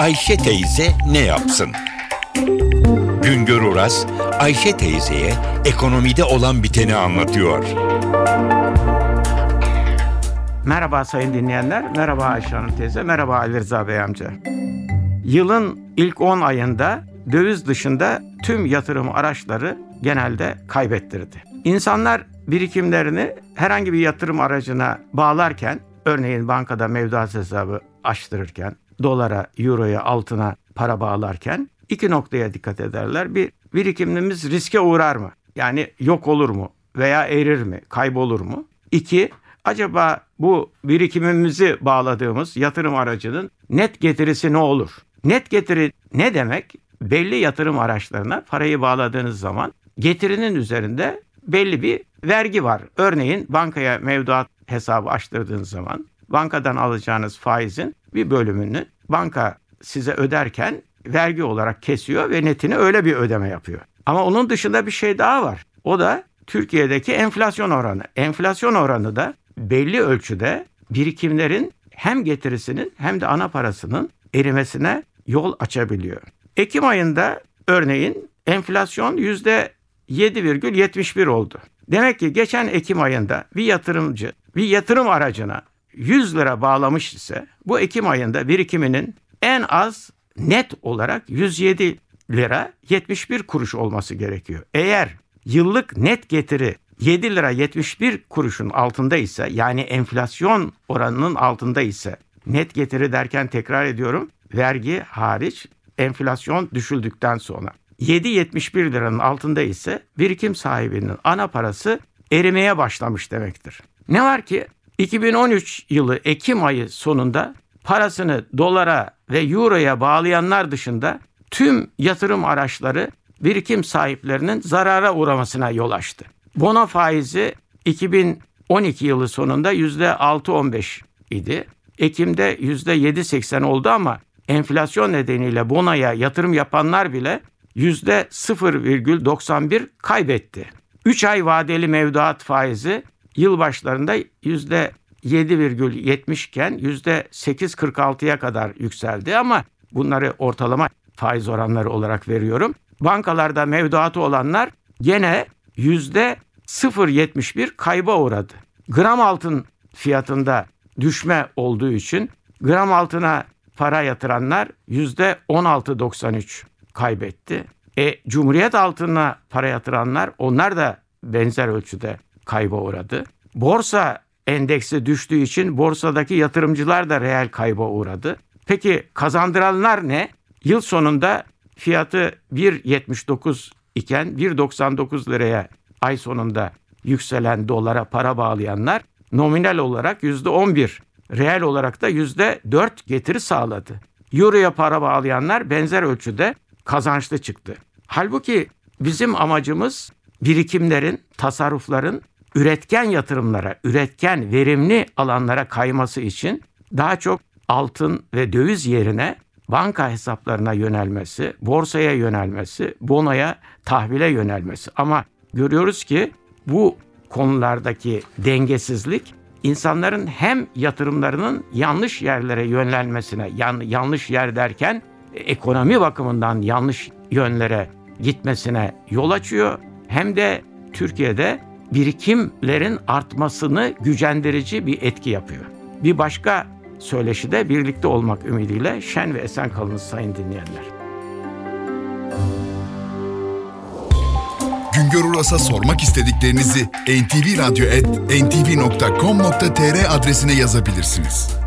Ayşe teyze ne yapsın? Güngör Oras, Ayşe teyzeye ekonomide olan biteni anlatıyor. Merhaba sayın dinleyenler, merhaba Ayşe Hanım teyze, merhaba Ali Rıza Bey amca. Yılın ilk 10 ayında döviz dışında tüm yatırım araçları genelde kaybettirdi. İnsanlar birikimlerini herhangi bir yatırım aracına bağlarken, örneğin bankada mevduat hesabı açtırırken, dolara, euroya, altına para bağlarken iki noktaya dikkat ederler. Bir, birikimimiz riske uğrar mı? Yani yok olur mu? Veya erir mi? Kaybolur mu? İki, acaba bu birikimimizi bağladığımız yatırım aracının net getirisi ne olur? Net getiri ne demek? Belli yatırım araçlarına parayı bağladığınız zaman getirinin üzerinde belli bir vergi var. Örneğin bankaya mevduat hesabı açtırdığınız zaman bankadan alacağınız faizin bir bölümünü banka size öderken vergi olarak kesiyor ve netini öyle bir ödeme yapıyor. Ama onun dışında bir şey daha var. O da Türkiye'deki enflasyon oranı. Enflasyon oranı da belli ölçüde birikimlerin hem getirisinin hem de ana parasının erimesine yol açabiliyor. Ekim ayında örneğin enflasyon %7,71 oldu. Demek ki geçen Ekim ayında bir yatırımcı bir yatırım aracına 100 lira bağlamış ise bu Ekim ayında birikiminin en az net olarak 107 lira 71 kuruş olması gerekiyor. Eğer yıllık net getiri 7 lira 71 kuruşun altında ise yani enflasyon oranının altında ise net getiri derken tekrar ediyorum vergi hariç enflasyon düşüldükten sonra 7.71 liranın altında ise birikim sahibinin ana parası erimeye başlamış demektir. Ne var ki 2013 yılı Ekim ayı sonunda parasını dolara ve euroya bağlayanlar dışında tüm yatırım araçları birikim sahiplerinin zarara uğramasına yol açtı. Bono faizi 2012 yılı sonunda %6-15 idi. Ekim'de %7-80 oldu ama enflasyon nedeniyle bonoya yatırım yapanlar bile %0,91 kaybetti. 3 ay vadeli mevduat faizi yıl başlarında %7,70 iken %8,46'ya kadar yükseldi ama bunları ortalama faiz oranları olarak veriyorum. Bankalarda mevduatı olanlar gene %0,71 kayba uğradı. Gram altın fiyatında düşme olduğu için gram altına para yatıranlar %16,93 kaybetti. E, Cumhuriyet altına para yatıranlar onlar da benzer ölçüde kayba uğradı. Borsa endeksi düştüğü için borsadaki yatırımcılar da reel kayba uğradı. Peki kazandıranlar ne? Yıl sonunda fiyatı 1.79 iken 1.99 liraya ay sonunda yükselen dolara para bağlayanlar nominal olarak %11, reel olarak da %4 getiri sağladı. Euro'ya para bağlayanlar benzer ölçüde kazançlı çıktı. Halbuki bizim amacımız birikimlerin, tasarrufların üretken yatırımlara, üretken, verimli alanlara kayması için daha çok altın ve döviz yerine banka hesaplarına yönelmesi, borsaya yönelmesi, bonoya, tahvile yönelmesi. Ama görüyoruz ki bu konulardaki dengesizlik insanların hem yatırımlarının yanlış yerlere yönlenmesine, yan, yanlış yer derken ekonomi bakımından yanlış yönlere gitmesine yol açıyor. Hem de Türkiye'de birikimlerin artmasını gücendirici bir etki yapıyor. Bir başka söyleşide birlikte olmak ümidiyle şen ve esen kalınız sayın dinleyenler. Güngör Uras'a sormak istediklerinizi ntvradio.com.tr adresine yazabilirsiniz.